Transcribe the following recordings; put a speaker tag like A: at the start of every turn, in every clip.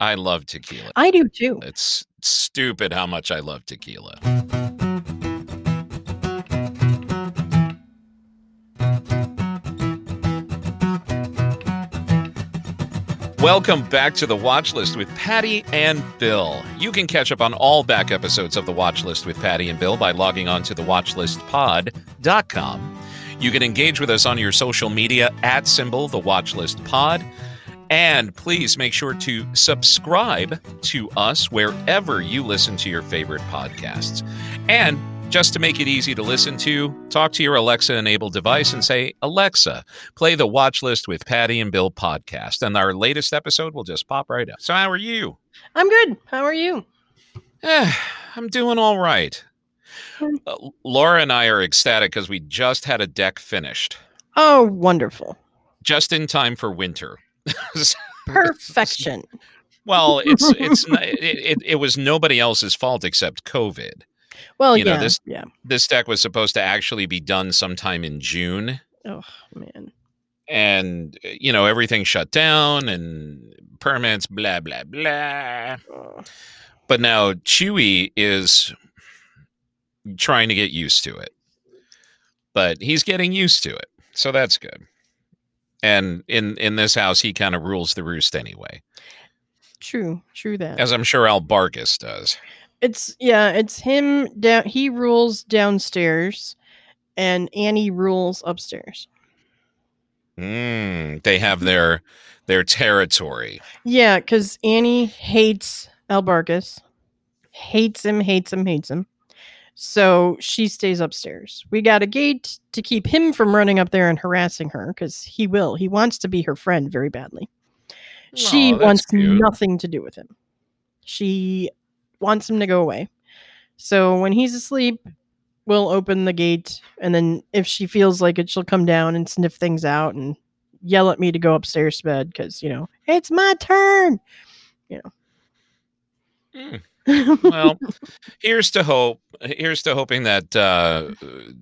A: I love tequila.
B: I do too.
A: It's stupid how much I love tequila. Welcome back to the Watch List with Patty and Bill. You can catch up on all back episodes of the Watch List with Patty and Bill by logging on to thewatchlistpod.com. You can engage with us on your social media at symbol the Watch List Pod. And please make sure to subscribe to us wherever you listen to your favorite podcasts. And just to make it easy to listen to, talk to your Alexa enabled device and say, Alexa, play the Watch List with Patty and Bill podcast. And our latest episode will just pop right up. So, how are you?
B: I'm good. How are you?
A: Eh, I'm doing all right. Uh, Laura and I are ecstatic because we just had a deck finished.
B: Oh, wonderful.
A: Just in time for winter.
B: Perfection.
A: well, it's it's it, it, it was nobody else's fault except COVID.
B: Well,
A: you
B: yeah,
A: know, this
B: yeah.
A: this deck was supposed to actually be done sometime in June.
B: Oh man.
A: And you know, everything shut down and permits, blah blah blah.
B: Oh.
A: But now Chewy is trying to get used to it. But he's getting used to it. So that's good. And in in this house he kind of rules the roost anyway.
B: True, true that.
A: As I'm sure Al Bargus does.
B: It's yeah, it's him down he rules downstairs and Annie rules upstairs.
A: Mm, they have their their territory.
B: Yeah, because Annie hates al Albarcus. Hates him, hates him, hates him. So she stays upstairs. We got a gate to keep him from running up there and harassing her because he will. He wants to be her friend very badly. She
A: Aw, that's
B: wants
A: cute.
B: nothing to do with him. She wants him to go away. So when he's asleep, we'll open the gate. And then if she feels like it, she'll come down and sniff things out and yell at me to go upstairs to bed because, you know, it's my turn. You know.
A: Mm. Well, here's to hope. Here's to hoping that uh,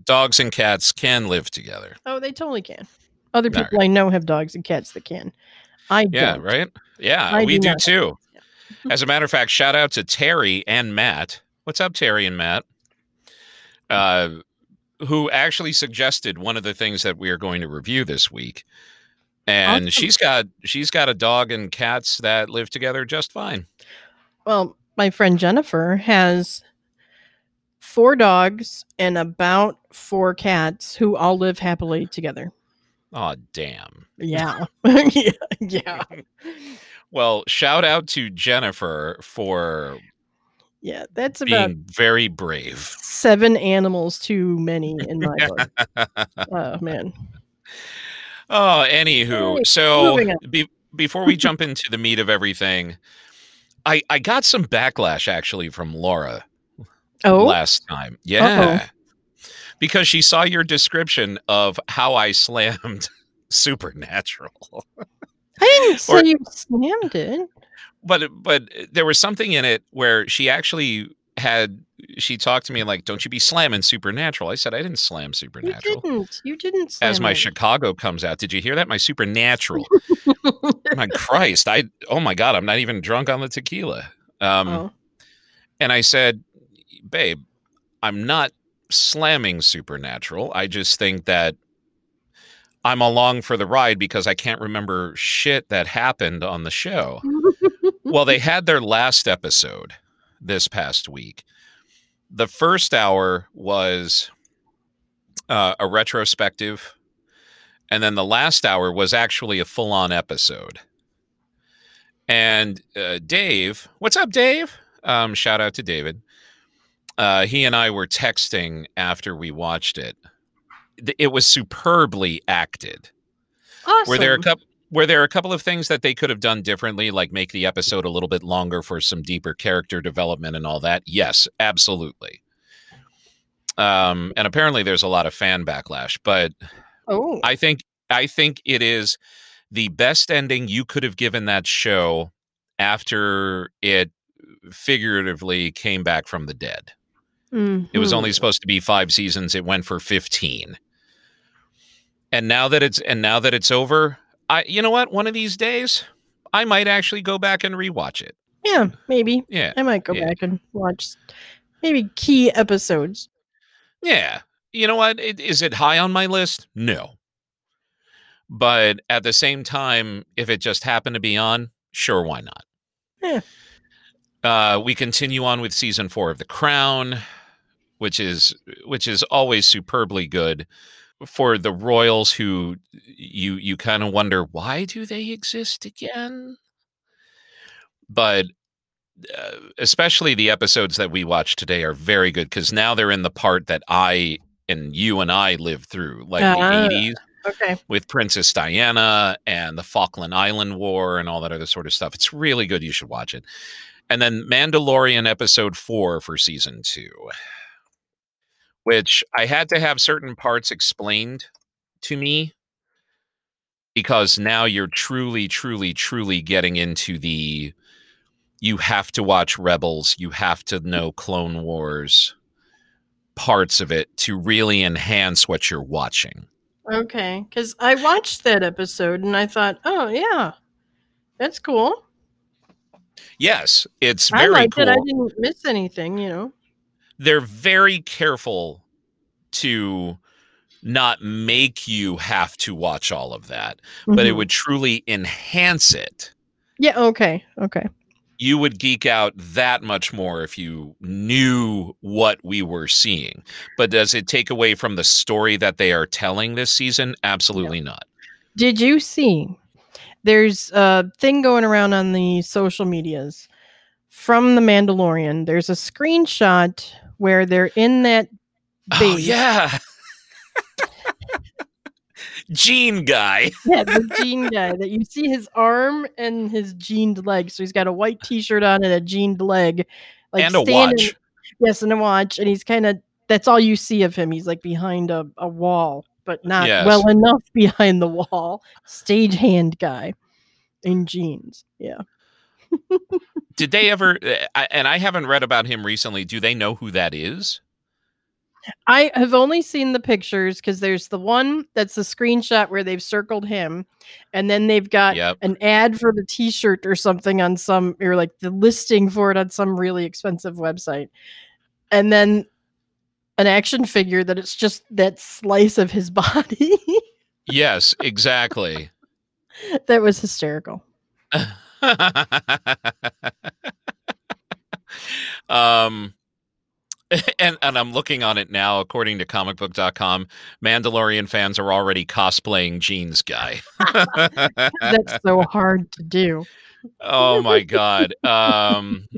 A: dogs and cats can live together.
B: oh, they totally can. Other people I know have dogs and cats that can. I
A: Yeah,
B: don't.
A: right. Yeah,
B: I
A: we
B: do
A: do too. As a matter of fact, shout out to Terry and Matt. What's up, Terry and Matt? Uh, who actually suggested one of the things that we are going to review this week. And
B: Awesome.
A: she's got she's got a dog and cats that live together just fine.
B: Well, my friend Jennifer has four dogs and about four cats who all live happily together.
A: Oh damn.
B: Yeah. yeah. Yeah.
A: Well, shout out to Jennifer for
B: Yeah. That's about
A: very brave.
B: seven animals too many in my book. Oh, man.
A: Oh, anywho, so be, before we jump into the meat of everything, I I got some backlash actually from Laura
B: Oh,
A: last time. Yeah. Because she saw your description of how I slammed Supernatural.
B: I didn't say
A: or-
B: you slammed it.
A: But but there was something in it where she actually had she talked to me like, "Don't you be slamming Supernatural?" I said, "I didn't slam Supernatural.
B: You
A: Supernatural."
B: didn't. You didn't
A: As my
B: it.
A: Chicago comes out, did you hear that? My Supernatural. my Christ, I oh my God, I'm not even drunk on the tequila. Um,
B: oh.
A: and I said, babe, I'm not slamming Supernatural. I just think that I'm along for the ride because I can't remember shit that happened on the show. well, they had their last episode this past week. The first hour was uh, a retrospective, and then the last hour was actually a full on episode. And uh, Dave, what's up, Dave? Um, shout out to David. Uh, he and I were texting after we watched it. It was superbly acted.
B: awesome.
A: Were there a couple? Were there a couple of things that they could have done differently, like make the episode a little bit longer for some deeper character development and all that? Yes, absolutely. Um, and apparently, there's a lot of fan backlash, but
B: Oh,
A: I think I think it is the best ending you could have given that show after it figuratively came back from the dead. It was only
B: mhm.
A: supposed to be 5 seasons, it went for 15. And now that it's and now that it's over, I you know what, one of these days I might actually go back and rewatch it.
B: Yeah, maybe.
A: Yeah.
B: I might go
A: Yeah.
B: back and watch maybe key episodes.
A: Yeah. You know what? It, is it high on my list? No. But at the same time, if it just happened to be on, sure, why not?
B: Yeah.
A: Uh, we continue on with season four of The Crown, which is which is always superbly good for the royals who you you kind of wonder why do they exist again but uh, especially the episodes that we watch today are very good because now they're in the part that I and you and I lived through, like
B: Ah.
A: the 80s
B: Okay.
A: with Princess Diana and the Falkland Island War and all that other sort of stuff. It's really good. You should watch it. And then Mandalorian episode four for season two, which I had to have certain parts explained to me because now you're truly, truly, truly getting into the you have to watch Rebels, you have to mm. know Clone Wars parts of it to really enhance what you're watching.
B: Okay. Because I watched that episode and I thought, oh, yeah, that's cool.
A: Yes, it's
B: I
A: very
B: liked
A: cool.
B: it. I didn't miss anything, you know.
A: They're very careful to not make you have to watch all of that, but it
B: Mhm.
A: would truly enhance it.
B: Yeah. Okay. Okay.
A: You would geek out that much more if you knew what we were seeing. But does it take away from the story that they are telling this season? Absolutely not.
B: Did you see? There's a thing going around on the social medias from The Mandalorian. There's a screenshot where they're in that
A: Oh, yeah. Gene guy.
B: Yeah, the jean guy that you see his arm and his jeaned leg. So he's got a white t-shirt on and a jeaned leg.
A: Like and a
B: standing-
A: watch.
B: Yes, and a watch. And he's kind of that's all you see of him. He's like behind a, a wall, but not
A: Yes.
B: well enough behind the wall. Stagehand guy in jeans. Yeah.
A: Did they ever? uh, And I haven't read about him recently. Do they know who that is?
B: I have only seen the pictures because there's the one that's the screenshot where they've circled him, and then they've got
A: Yep.
B: an ad for the T-shirt or something on some or like the listing for it on some really expensive website, and then an action figure that it's just that slice of his body
A: Yes, exactly.
B: that was hysterical.
A: um and and I'm looking on it now according to comicbook.com Mandalorian fans are already cosplaying Jeans guy.
B: That's so hard to do.
A: oh my god. Um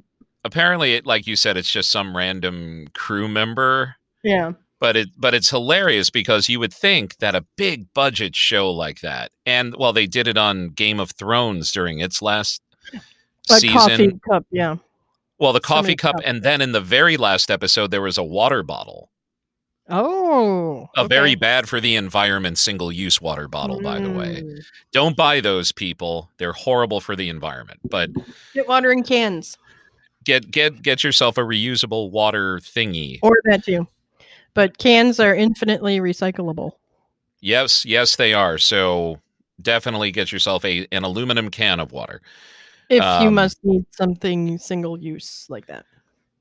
A: apparently it like you said it's just some random crew member
B: Yeah,
A: but it but it's hilarious because you would think that a big budget show like that and well they did it on Game of Thrones during its last
B: a
A: season
B: coffee cup. Yeah,
A: well the coffee cup
B: cups.
A: and then in the very last episode there was a water bottle.
B: Oh,
A: a very bad for the environment single use water bottle by the way.
B: Mm.
A: don't buy those people. They're horrible for the environment but
B: Get water in cans.
A: Get get get yourself a reusable water thingy.
B: Or that too, but cans are infinitely recyclable.
A: yes yes they are so definitely get yourself a an aluminum can of water
B: If you
A: Um,
B: must need something single use like that.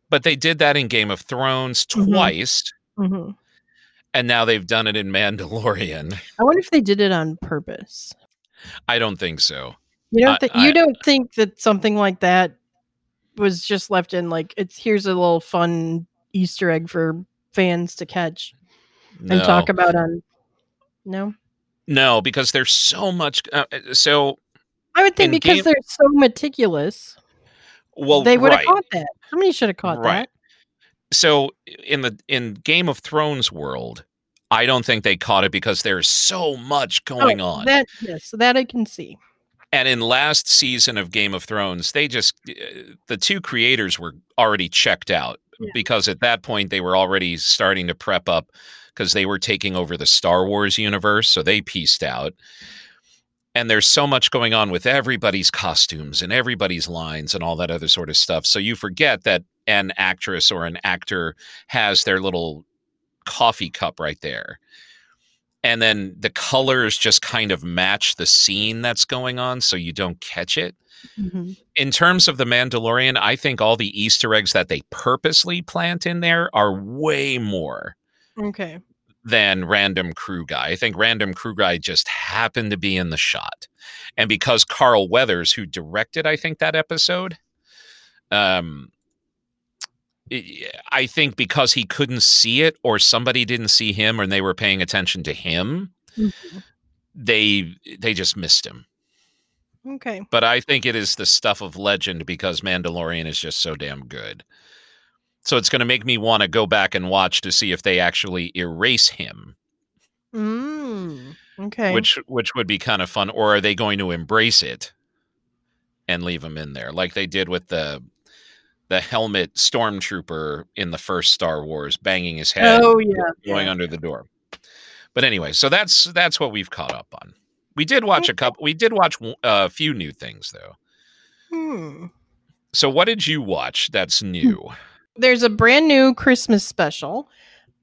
A: but they did that in game of thrones
B: Mhm.
A: twice
B: hmm
A: and now they've done it in mandalorian
B: I wonder if they did it on purpose.
A: i don't think so
B: You don't think
A: I-
B: you don't think that something like that was just left in like it's here's a little fun Easter egg for fans to catch and talk about on. No,
A: no because there's so much uh, so
B: I would think because
A: game-
B: they're so meticulous,
A: well
B: they would have
A: right.
B: caught that. Somebody should have caught
A: Right.
B: that.
A: so in the in game of thrones world i don't think they caught it because there's so much going
B: Oh,
A: on
B: That yes, that I can see.
A: and in last season of game of thrones they just uh, the two creators were already checked out Because at that point they were already starting to prep up because they were taking over the star wars universe so they pieced out. And there's so much going on with everybody's costumes and everybody's lines and all that other sort of stuff so you forget that an actress or an actor has their little coffee cup right there and then the colors just kind of match the scene that's going on so you don't catch it.
B: Mhm.
A: In terms of the Mandalorian, I think all the Easter eggs that they purposely plant in there are way more
B: Okay.
A: than random crew guy. I think random crew guy just happened to be in the shot. And because Carl Weathers, who directed, I think, that episode, um, I- I think because he couldn't see it or somebody didn't see him and they were paying attention to him,
B: Mhm.
A: they they just missed him.
B: Okay.
A: But I think it is the stuff of legend because Mandalorian is just so damn good. So it's going to make me want to go back and watch to see if they actually erase him,
B: Mm. Okay.
A: which which would be kind of fun or are they going to embrace it and leave him in there like they did with the the helmet stormtrooper in the first Star Wars banging his head
B: oh yeah.
A: going
B: yeah.
A: under the door. But anyway, so that's that's what we've caught up on. We did watch a couple we did watch uh, a few new things though.
B: Hmm.
A: So what did you watch that's new?
B: There's a brand new Christmas special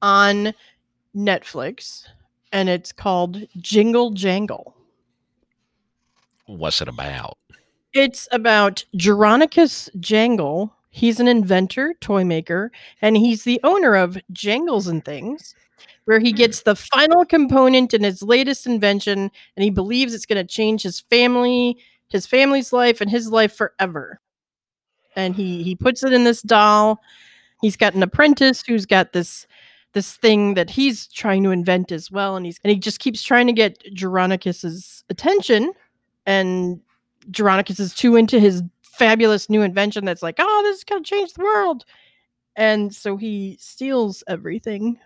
B: on Netflix, and it's called Jingle Jangle.
A: What's it about?
B: It's about Jeronicus Jangle. He's an inventor, toy maker, and he's the owner of Jangles and Things, where he hmm. gets the final component in his latest invention, and he believes it's going to change his family, his family's life, and his life forever. And he he puts it in this doll. He's got an apprentice who's got this this thing that he's trying to invent as well, and he's and he just keeps trying to get Jeronicus's attention, and Jeronicus is too into his fabulous new invention that's like, oh, this is gonna change the world. And so he steals everything.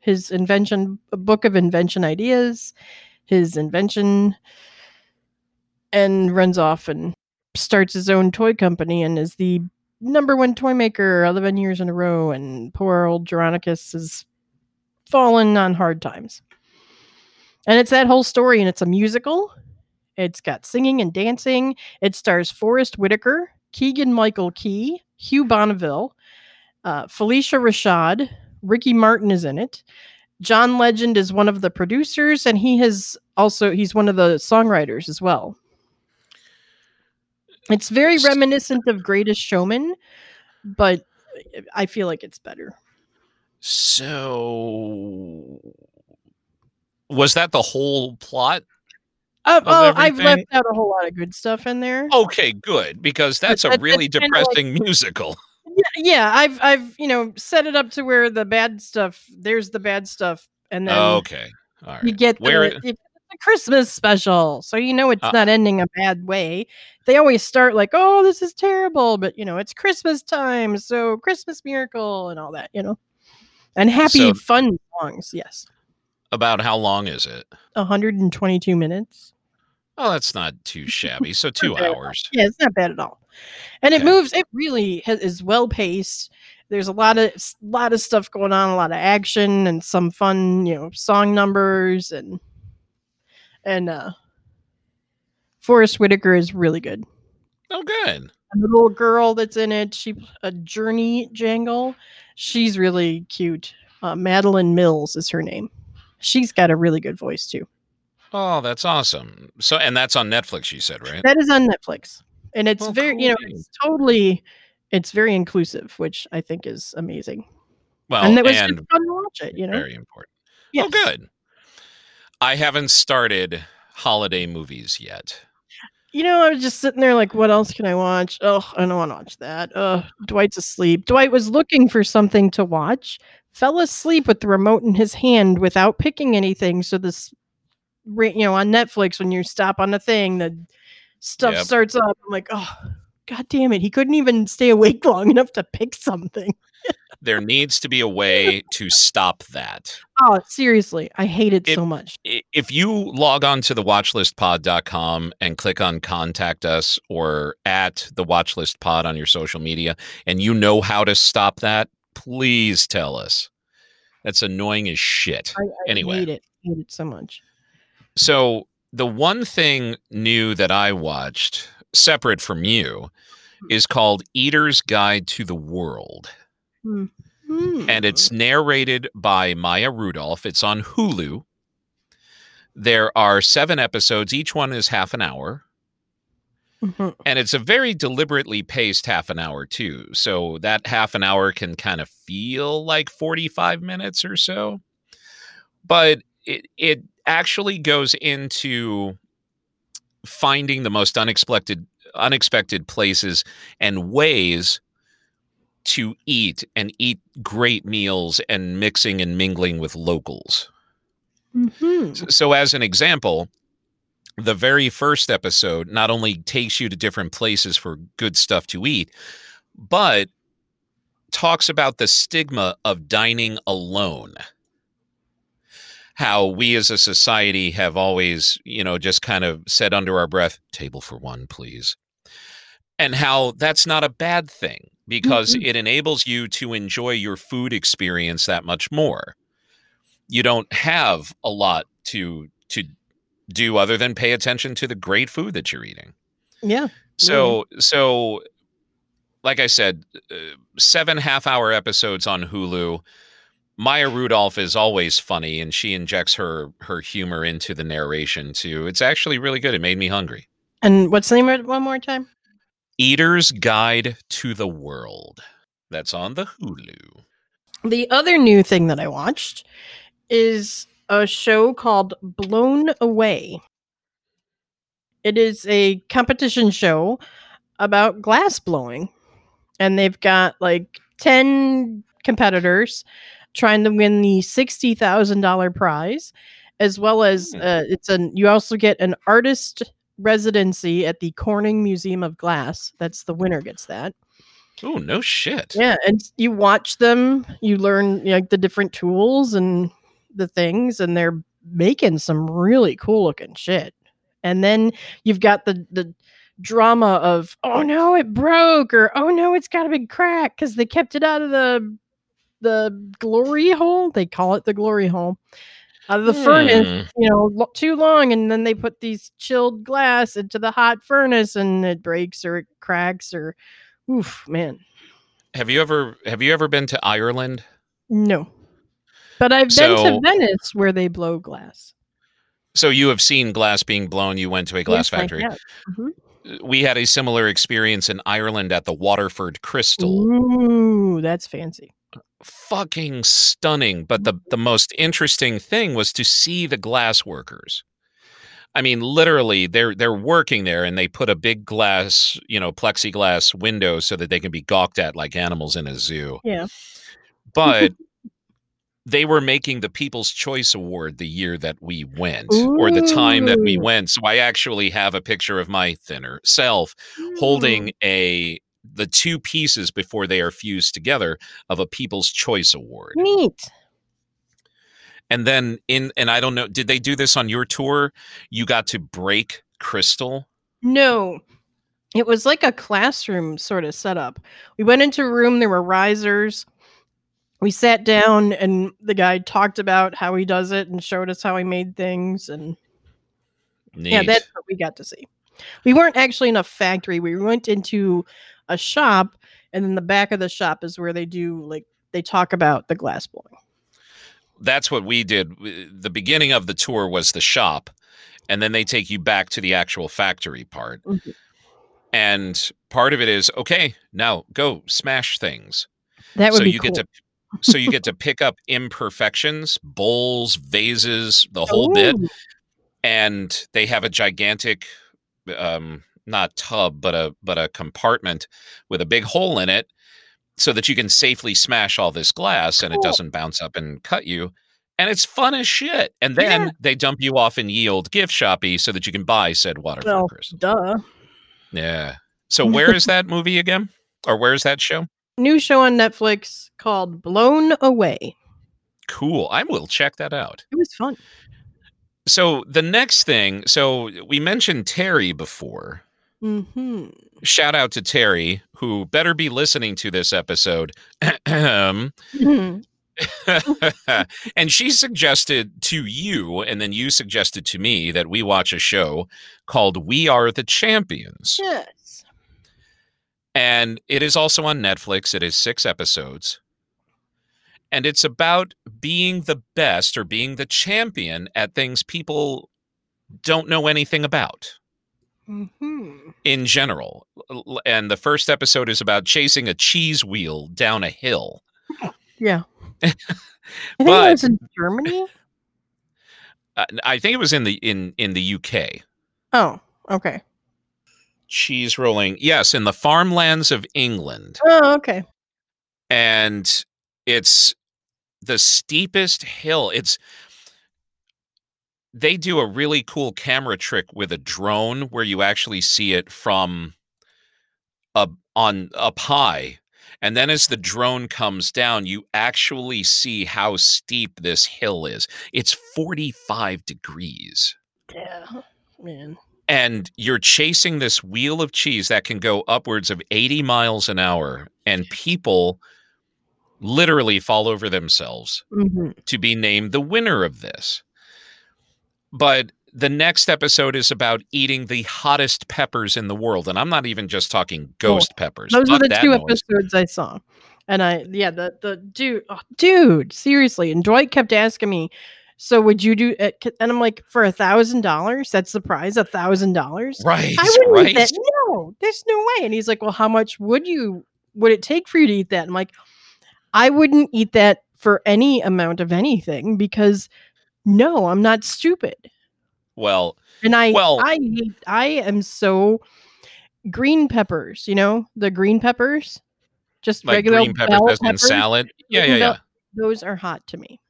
B: His invention a book of invention ideas, his invention, and runs off and starts his own toy company and is the number one toy maker 11 years in a row. And poor old Jeronicus is fallen on hard times. And it's that whole story, and it's a musical. It's got singing and dancing. It stars Forest Whitaker, Keegan Michael Key, Hugh Bonneville, uh, Phylicia Rashad, Ricky Martin is in it. John Legend is one of the producers, and he has also he's one of the songwriters as well. It's very reminiscent of Greatest Showman, but I feel like it's better.
A: So was that the whole plot?
B: Uh, oh, I've left out a whole lot of good stuff in there.
A: Okay, good because that's a
B: that-
A: really
B: that's kinda like-
A: depressing musical.
B: Yeah, yeah, I've I've you know set it up to where the bad stuff there's the bad stuff, and then
A: okay. All right.
B: you get the,
A: Where
B: a Christmas special, so you know it's
A: Uh,
B: not ending a bad way. They always start like, "Oh, this is terrible," but you know it's Christmas time, so Christmas miracle and all that, you know, and happy
A: So-
B: fun songs. Yes,
A: about how long is it?
B: 122 minutes.
A: Oh, that's not too shabby. So 2 hours.
B: Yeah, it's not bad at all, and it moves. It really has, is well paced. There's a lot of lot of stuff going on, a lot of action, and some fun, you know, song numbers and and uh Forest Whitaker is really good.
A: Oh, good.
B: The little girl that's in it, she a Journey Jangle. She's really cute. Uh, Madalen Mills is her name. She's got a really good voice too.
A: Oh, that's awesome. So, and that's on Netflix, you said, right?
B: That is on Netflix, and it's
A: Well,
B: very, you know, it's totally, it's very inclusive, which I think is amazing.
A: Well,
B: and it was
A: and
B: fun to watch it. You know,
A: very important.
B: Yes.
A: Oh, good. I haven't started holiday movies yet.
B: You know, I was just sitting there like, what else can I watch? Oh, I don't want to watch that. Uh, Dwight's asleep. Dwight was looking for something to watch, fell asleep with the remote in his hand without picking anything. So this, you know, on Netflix when you stop on the thing, the stuff
A: Yep.
B: starts up. I'm like, oh, god damn it! He couldn't even stay awake long enough to pick something.
A: There needs to be a way to stop that.
B: Oh, seriously, I hate it
A: It-
B: so much.
A: If you log on to the watchlistpod.com and click on contact us or at the watchlist pod on your social media and you know how to stop that, please tell us. That's annoying as shit.
B: I, I
A: anyway.
B: hate it. Hate it so much.
A: So, the one thing new that I watched, separate from you, is called Eater's Guide to the World.
B: Hmm.
A: And it's narrated by Maya Rudolph. It's on Hulu. There are seven episodes. Each one is half an hour.
B: Mhm.
A: And it's a very deliberately paced half an hour, too. So that half an hour can kind of feel like 45 minutes or so. But it, it actually goes into finding the most unexpected unexpected places and ways to eat and eat great meals and mixing and mingling with locals.
B: Mhm.
A: S- So, as an example, the very first episode not only takes you to different places for good stuff to eat, but talks about the stigma of dining alone. How we as a society have always, you know, just kind of said under our breath, table for one, please. And how that's not a bad thing because
B: Mhm.
A: it enables you to enjoy your food experience that much more you don't have a lot to to do other than pay attention to the great food that you're eating.
B: Yeah.
A: So so like I said, uh, seven half hour episodes on Hulu. Maya Rudolph is always funny and she injects her her humor into the narration too. It's actually really good. It made me hungry.
B: And what's the name of it one more time?
A: Eater's Guide to the World. That's on the Hulu.
B: The other new thing that I watched is a show called Blown Away. It is a competition show about glass blowing. And they've got like 10 competitors trying to win the $60,000 prize as well as
A: Hmm.
B: uh, it's an you also get an artist residency at the Corning Museum of Glass. That's the winner gets that.
A: Oh, no shit.
B: Yeah, and you watch them, you learn you know, the different tools and the things, and they're making some really cool looking shit. And then you've got the the drama of oh no, it broke, or oh no, it's got a big crack because they kept it out of the the glory hole. They call it the glory hole. Of the furnace,
A: Hmm.
B: you know, lo- too long, and then they put these chilled glass into the hot furnace, and it breaks or it cracks or, oof, man.
A: Have you ever have you ever been to Ireland?
B: No. But I've been
A: So-
B: to Venice where they blow glass.
A: So you have seen glass being blown. You went to a glass
B: Yes,
A: factory.
B: have. Mhm.
A: We had a similar experience in Ireland at the Waterford Crystal.
B: Ooh, that's fancy.
A: Fucking stunning. But the, the mm-hmm. most interesting thing was to see the glass workers. I mean, literally, they're they're working there, and they put a big glass, you know, plexiglass window so that they can be gawked at like animals in a zoo.
B: Yeah.
A: But they were making the People's Choice Award the year that we went, or the time that we went. So I actually have a picture of my thinner self holding mm. a the two pieces before they are fused together of a People's Choice Award.
B: Neat.
A: And then in and I don't know, did they do this on your tour? You got to break crystal.
B: No. It was like a classroom sort of setup. We went into a room, there were risers. We sat down and the guy talked about how he does it and showed us how he made things and
A: Neat.
B: Yeah, that's what we got to see. We weren't actually in a factory. We went into a shop, and then the back of the shop is where they do like they talk about the glass blowing.
A: That's what we did. The beginning of the tour was the shop, and then they take you back to the actual factory part.
B: Mhm.
A: And part of it is okay, now go smash things.
B: That would
A: so
B: be
A: you
B: cool.
A: get to so you get to pick up imperfections, bowls, vases, the whole bit. And they have a gigantic um not tub but a but a compartment with a big hole in it so that you can safely smash all this glass and it doesn't bounce up and cut you and it's fun as shit. And then
B: Yeah.
A: they dump you off in yield gift shoppy so that you can buy said water
B: Well, duh.
A: yeah. So where is that movie again? Or where's that show?
B: New show on Netflix called Blown Away.
A: cool. I will check that out.
B: It was fun.
A: so the next thing so we mentioned terry before
B: hmm
A: shout out to Terry, who better be listening to this episode. and she suggested to you, and then you suggested to me that we watch a show called We Are the Champions.
B: yes.
A: And it is also on Netflix. It is six episodes. And it's about being the best or being the champion at things people don't know anything about
B: Mm-hmm.
A: in general. And the first episode is about chasing a cheese wheel down a hill.
B: Yeah. I think
A: But-
B: it was in Germany.
A: Uh, I think it was in the in in the UK.
B: Oh, okay.
A: Cheese rolling, yes, in the farmlands of England,
B: Oh, okay.
A: and it's the steepest hill. It's they do a really cool camera trick with a drone where you actually see it from up on up high and then as the drone comes down you actually see how steep this hill is it's 45 degrees
B: Yeah, man.
A: and you're chasing this wheel of cheese that can go upwards of 80 miles an hour and people literally fall over themselves
B: hmm
A: to be named the winner of this. But the next episode is about eating the hottest peppers in the world. And I'm not even just talking oh, ghost peppers.
B: Those are the two
A: noise.
B: episodes I saw, and I yeah the the dude oh, dude seriously, and Dwight kept asking me, so would you do it? And I'm like, for a thousand dollars, that's the prize, a thousand dollars.
A: Right.
B: I wouldn't
A: right.
B: eat that. No, there's no way. And he's like, well, how much would you would it take for you to eat that? I'm like, I wouldn't eat that for any amount of anything because no, I'm not stupid.
A: Well,
B: And I
A: Well-
B: I hate I am so green peppers, you know, the green peppers, just
A: like
B: regular
A: green peppers
B: bell
A: in
B: peppers,
A: salad. Yeah, yeah, yeah.
B: Those are hot to me.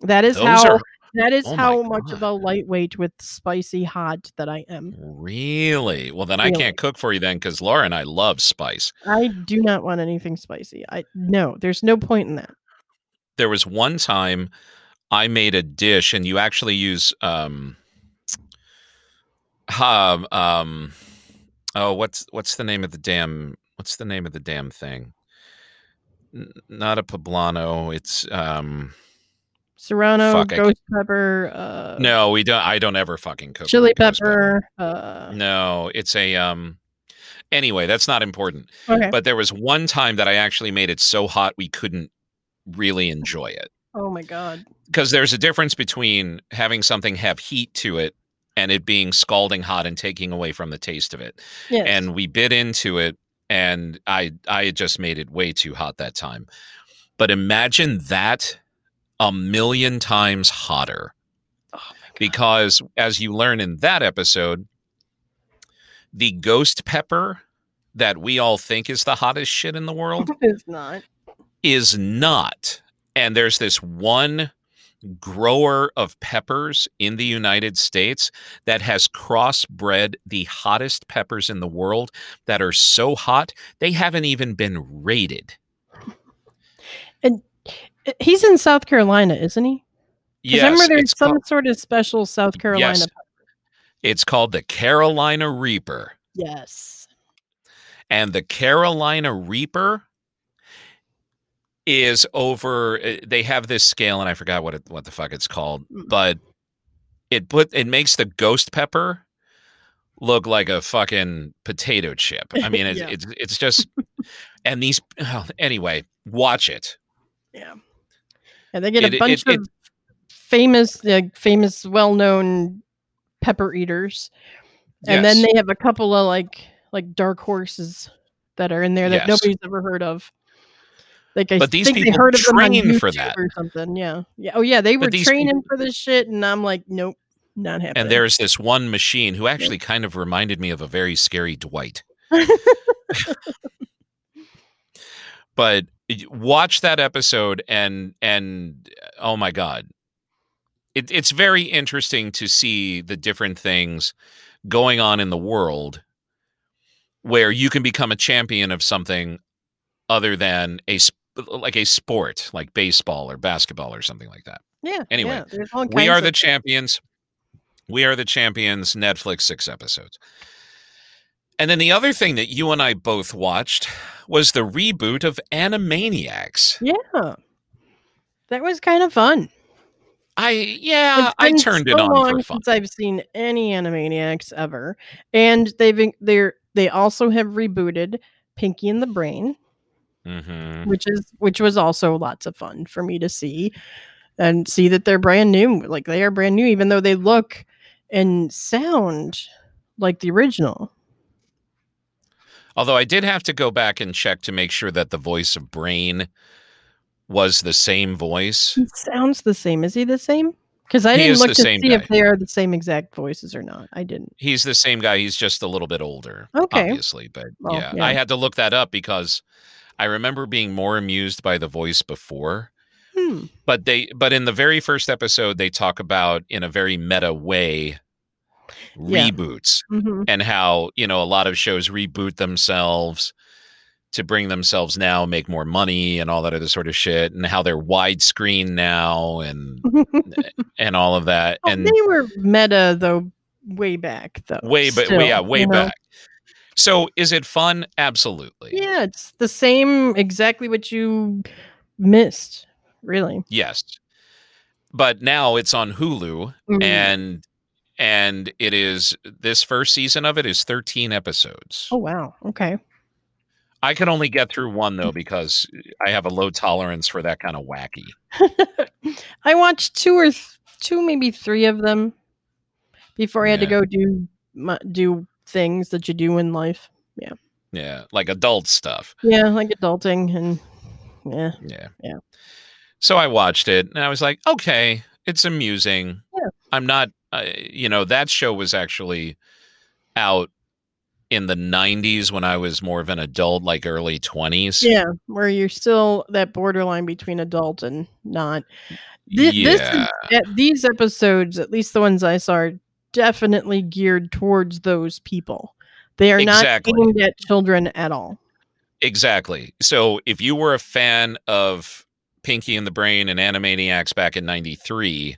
B: That is
A: Those
B: how
A: are
B: that is
A: oh
B: how much of a lightweight with spicy hot that I am.
A: really well. Then I can't cook for you then because Laura and I love spice.
B: I do not want anything spicy. I no, there's no point in that.
A: There was one time I made a dish, and you actually use um, um, um, oh, what's what's the name of the damn what's the name of the damn thing? N- not a poblano. It's um.
B: Serrano,
A: Fuck,
B: ghost pepper, uh,
A: No, we don't. I don't ever fucking cook.
B: chili
A: ghost
B: pepper. Uh,
A: No, it's a um. Anyway, that's not important.
B: okay.
A: But there was one time that I actually made it so hot we couldn't really enjoy it
B: oh my god.
A: because there's a difference between having something have heat to it and it being scalding hot and taking away from the taste of it.
B: Yes.
A: And we bit into it, and I I had just made it way too hot that time. But imagine that a million times hotter
B: oh my god.
A: because as you learn in that episode the ghost pepper that we all think is the hottest shit in the world
B: is not.
A: is not and there's this one grower of peppers in the United States that has crossbred the hottest peppers in the world that are so hot they haven't even been rated.
B: And uh, He's in South Carolina, isn't he?
A: Yes,
B: I remember there's some
A: called,
B: sort of special South Carolina.
A: Yes.
B: pepper.
A: it's called the Carolina Reaper.
B: Yes.
A: and the Carolina Reaper is over uh, they have this scale and I forgot what it, what the fuck it's called but it put it makes the ghost pepper look like a fucking potato chip. I mean it's
B: Yeah.
A: it's, it's just and these oh, anyway, watch it.
B: Yeah. And they get
A: It-
B: a
A: it-
B: bunch
A: it-
B: of famous, like famous, well-known pepper eaters, and then they have a couple of like like dark horses that are in there that
A: Yes.
B: nobody's ever heard of. Like I
A: But these
B: think they
A: people
B: heard of
A: train for that.
B: or something. Yeah, yeah. Oh yeah, they were training for this shit, and I'm like, nope, not happening.
A: And there's this one machine who actually kind of reminded me of a very scary Dwight. but watch that episode and and uh, oh my god it, it's very interesting to see the different things going on in the world where you can become a champion of something other than a like a sport like baseball or basketball or something like that
B: yeah.
A: anyway,
B: yeah,
A: we are
B: of-
A: the champions. We are the champions. Netflix six episodes. And then the other thing that you and I both watched was the reboot of Animaniacs.
B: Yeah, that was kind of fun.
A: I yeah, I turned it
B: so
A: on
B: long
A: for fun.
B: since I've seen any Animaniacs ever, and they've they're they also have rebooted Pinky and the Brain,
A: hmm
B: which is which was also lots of fun for me to see and see that they're brand new. Like they are brand new, even though they look and sound like the original.
A: Although I did have to go back and check to make sure that the voice of Brain was the same voice.
B: He sounds the same. Is he the same? Because I
A: He
B: didn't look to see
A: guy.
B: if they are the same exact voices or not. I didn't.
A: He's the same guy. He's just a little bit older,
B: Okay.
A: obviously. But
B: Well,
A: yeah,
B: yeah.
A: I had to look that up because I remember being more amused by the voice before.
B: Hmm.
A: But they, but in the very first episode, they talk about in a very meta way
B: Yeah.
A: reboots
B: hmm
A: and how you know a lot of shows reboot themselves to bring themselves now make more money and all that other sort of shit and how they're widescreen now and and all of that and
B: Oh, they were meta though, way back though.
A: way but
B: still,
A: yeah way
B: you know?
A: back so is it fun absolutely
B: Yeah, it's the same. Exactly what you missed. Really.
A: yes but now it's on hulu
B: Mhm.
A: and and it is this first season of it is 13 episodes
B: oh wow. Okay.
A: i can only get through one though because i have a low tolerance for that kind of wacky
B: I watched two or th- two, maybe three of them before I had to go do my, do things that you do in life.
A: yeah Yeah, like adult stuff
B: Yeah, like adulting and yeah.
A: Yeah.
B: Yeah.
A: So I watched it and I was like, okay, it's amusing.
B: Yeah.
A: I'm not, uh, you know, that show was actually out in the 90s when I was more of an adult, like early 20s.
B: Yeah, where you're still that borderline between adult and not. This
A: yeah.
B: at these episodes, at least the ones I saw, are definitely geared towards those people. They are
A: Exactly.
B: not aimed at children at all.
A: Exactly. So if you were a fan of Pinky and the Brain and Animaniacs back in 93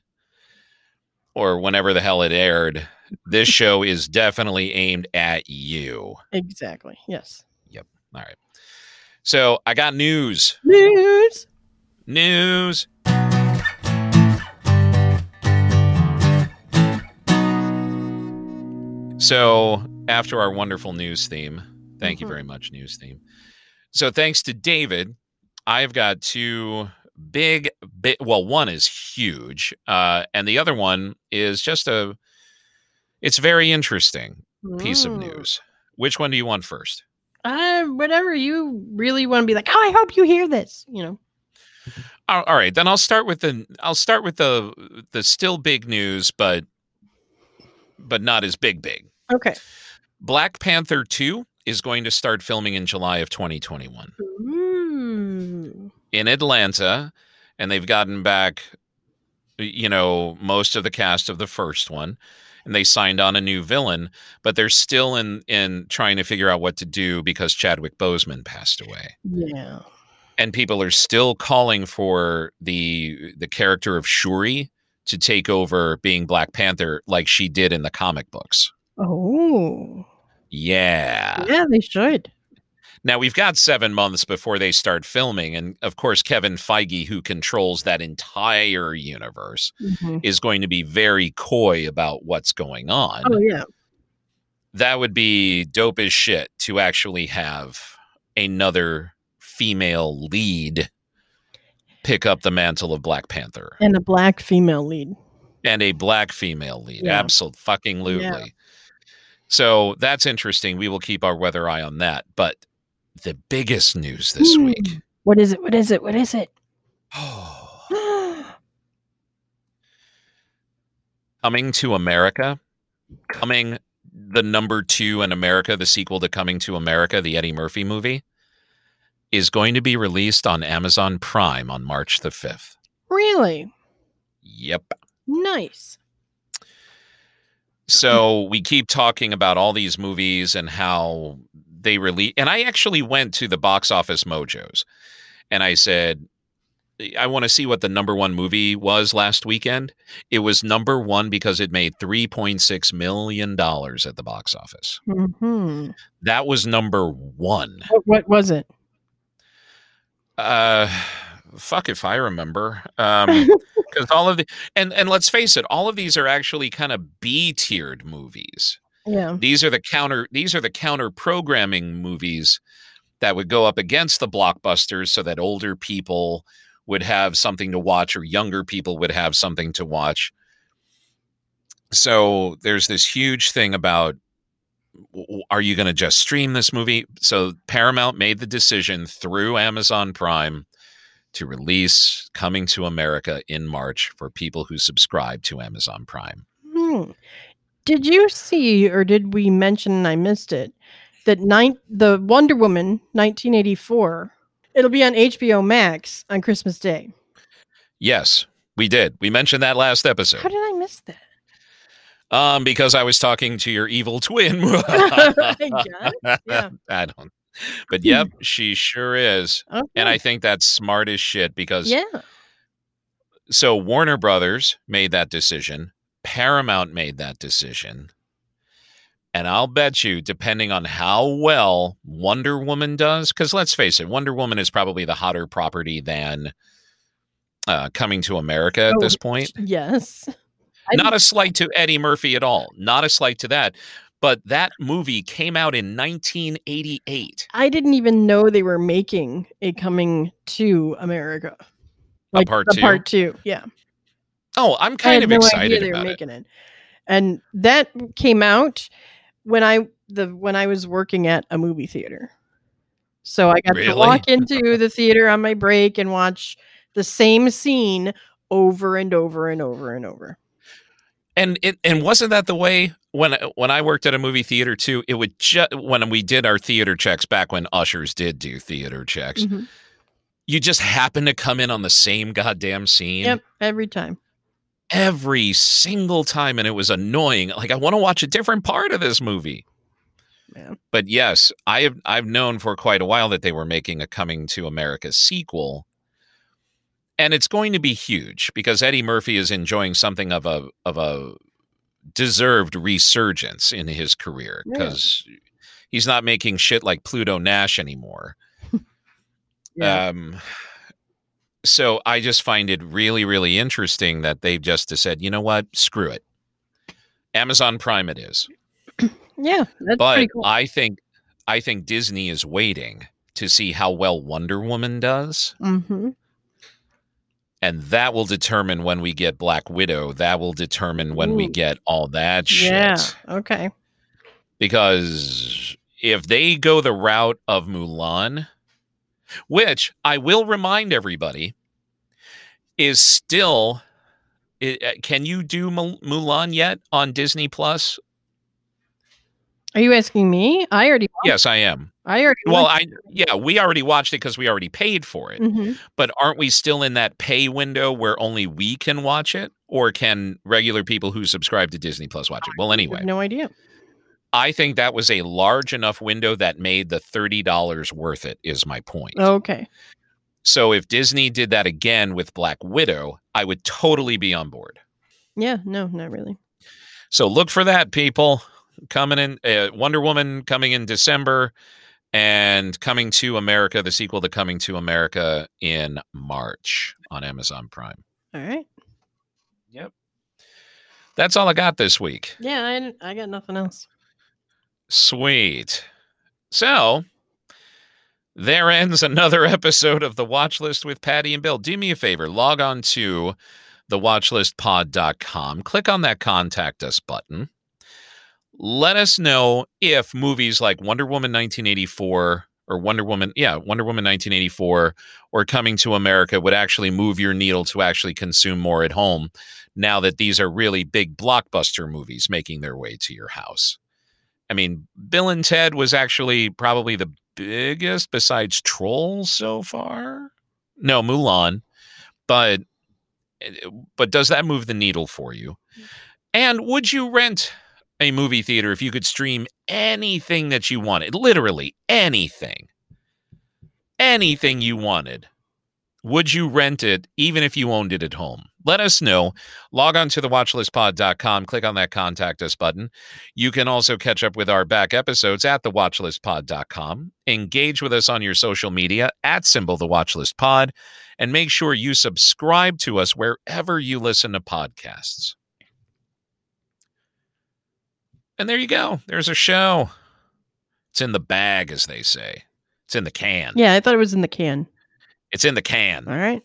A: or whenever the hell it aired, this show is definitely aimed at you.
B: Exactly. Yes. Yep.
A: All right. So I got news.
B: News.
A: News. So, after our wonderful news theme, thank you
B: Mhm.
A: very much, news theme. So, thanks to David, I've got two big, big well, one is huge, uh, and the other one is just a, it's very interesting piece of news. Which one do you want first?
B: Uh, whatever you really want to be like. Oh, I hope you hear this. You know.
A: All all right, then I'll start with the I'll start with the the still big news, but but not as big big.
B: Okay.
A: Black Panther 2 is going to start filming in July of 2021
B: Ooh.
A: in Atlanta, and they've gotten back, you know, most of the cast of the first one, and they signed on a new villain, but they're still in in trying to figure out what to do because Chadwick Boseman passed away,
B: Yeah.
A: and people are still calling for the the character of Shuri to take over being Black Panther like she did in the comic books.
B: Oh.
A: Yeah.
B: Yeah, they should.
A: Now we've got seven months before they start filming, and of course, Kevin Feige, who controls that entire universe,
B: Mhm.
A: is going to be very coy about what's going on.
B: Oh yeah.
A: That would be dope as shit to actually have another female lead pick up the mantle of Black Panther
B: And a black female lead.
A: and a black female lead.
B: Yeah.
A: Absolutely, fucking lutely. So that's interesting. We will keep our weather eye on that. But the biggest news this
B: Hmm.
A: week.
B: What is it? What is it? What is it?
A: Coming to America, coming the number two in America, the sequel to Coming to America, the Eddie Murphy movie, is going to be released on Amazon Prime on March the 5th.
B: really?
A: Yep.
B: Nice.
A: So we keep talking about all these movies and how they release. And I actually went to the box office mojos and I said, I want to see what the number one movie was last weekend. It was number one because it made $3.6 million at the box office.
B: hmm
A: That was number one.
B: What, what was it?
A: Uh, fuck if I remember. Um, because all of the and and let's face it, all of these are actually kind of B tiered movies.
B: Yeah.
A: These are the counter. These are the counter programming movies that would go up against the blockbusters, so that older people would have something to watch, or younger people would have something to watch. so there's this huge thing about are you going to just stream this movie? So Paramount made the decision through Amazon Prime to release Coming to America in March for people who subscribe to Amazon Prime.
B: Hmm. Did you see, or did we mention? and I missed it. That nine, the Wonder Woman, 1984. It'll be on HBO Max on Christmas Day.
A: Yes, we did. We mentioned that last episode.
B: How did I miss that?
A: Um, because I was talking to your evil twin.
B: I guess. Yeah.
A: I don't. But yep, she sure is.
B: Okay.
A: And I think that's smart as shit because
B: yeah.
A: so Warner Brothers made that decision, Paramount made that decision. And I'll bet you, depending on how well Wonder Woman does, because let's face it, Wonder Woman is probably the hotter property than uh, Coming to America at
B: Oh,
A: this point.
B: Yes. I
A: Not
B: didn't-
A: a slight to Eddie Murphy at all. Not a slight to that. But that movie came out in 1988.
B: I didn't even know they were making a coming to America.
A: a
B: part
A: two?
B: part two, yeah.
A: Oh, I'm kind of
B: no
A: excited
B: they were
A: about it.
B: making it. And that came out when I the when I was working at a movie theater. So I got to walk into the theater on my break and watch the same scene over and over and over and over.
A: And it and wasn't that the way when when I worked at a movie theater too? It would just when we did our theater checks back when ushers did do theater checks.
B: Mhm.
A: You just happen to come in on the same goddamn scene
B: Yep, every time.
A: every single time, and it was annoying. Like I want to watch a different part of this movie.
B: Yeah.
A: But yes, I have I've known for quite a while that they were making a Coming to America sequel. And it's going to be huge because Eddie Murphy is enjoying something of a of a deserved resurgence in his career
B: Yeah.
A: because he's not making shit like Pluto Nash anymore.
B: Yeah.
A: Um so I just find it really, really interesting that they've just said, you know what, screw it. Amazon Prime it is
B: yeah, that's
A: but
B: pretty cool.
A: I think I think Disney is waiting to see how well Wonder Woman does,
B: hmm
A: and that will determine when we get Black Widow. That will determine when we get all that shit.
B: Yeah. Okay.
A: Because if they go the route of Mulan, which I will remind everybody is still. i- uh, Can you do Mulan yet on Disney Plus?
B: Are you asking me? I already. Watched,
A: Yes, I am.
B: I already.
A: Well, I yeah, we already watched it because we already paid for it.
B: Mhm.
A: But aren't we still in that pay window where only we can watch it? Or can regular people who subscribe to Disney Plus watch it? Well, anyway,
B: no idea.
A: I think that was a large enough window that made the $30 worth it, is my point.
B: Okay.
A: So if Disney did that again with Black Widow, I would totally be on board.
B: Yeah. No, not really.
A: So look for that, people. Coming in, uh, Wonder Woman coming in December and coming to America, the sequel to Coming to America in March on Amazon Prime.
B: All right. Yep.
A: That's all I got this week.
B: Yeah, I, I got nothing else.
A: Sweet. So there ends another episode of the Watch List with Patty and Bill. Do me a favor, log on to thewatchlistpod.com, click on that contact us button. Let us know if movies like Wonder Woman 1984 or Wonder Woman, yeah, Wonder Woman 1984 or Coming to America would actually move your needle to actually consume more at home now that these are really big blockbuster movies making their way to your house. I mean, Bill and Ted was actually probably the biggest besides Trolls so far. No, Mulan. But eh, eh, but does that move the needle for you? Mm. And would you rent a movie theater if you could stream anything that you wanted? Literally anything. Anything you wanted. Would you rent it even if you owned it at home? Let us know. Log on to the watchlistpod.com, click on that contact us button. You can also catch up with our back episodes at thewatchlistpod.com. Engage with us on your social media at symbol the watchlist pod, and make sure you subscribe to us wherever you listen to podcasts. And there you go. There's a show. It's in the bag, as they say. It's in the can.
B: Yeah, I thought it was in the can.
A: It's in the can.
B: All right.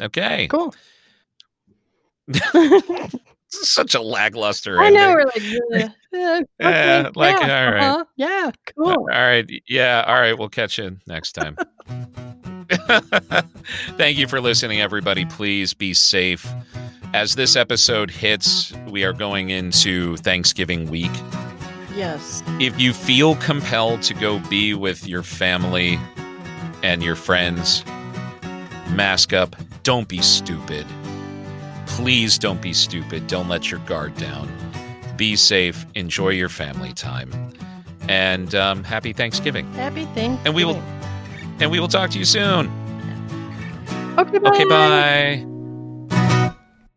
A: Okay.
B: Cool.
A: Such a lackluster.
B: I
A: ending.
B: know we're like, uh, uh,
A: Yeah,
B: okay,
A: like,
B: yeah,
A: all right.
B: uh-huh, yeah, cool.
A: All right. Yeah. All right. We'll catch you next time. Thank you for listening, everybody. Please be safe. As this episode hits, we are going into Thanksgiving week.
B: Yes,
A: If you feel compelled to go be with your family and your friends, mask up. Don't be stupid. Please don't be stupid. Don't let your guard down. Be safe. Enjoy your family time. And um, happy Thanksgiving.
B: happy thing.
A: And we will- And we will talk to you soon.
B: Okay, bye.
A: Okay, bye.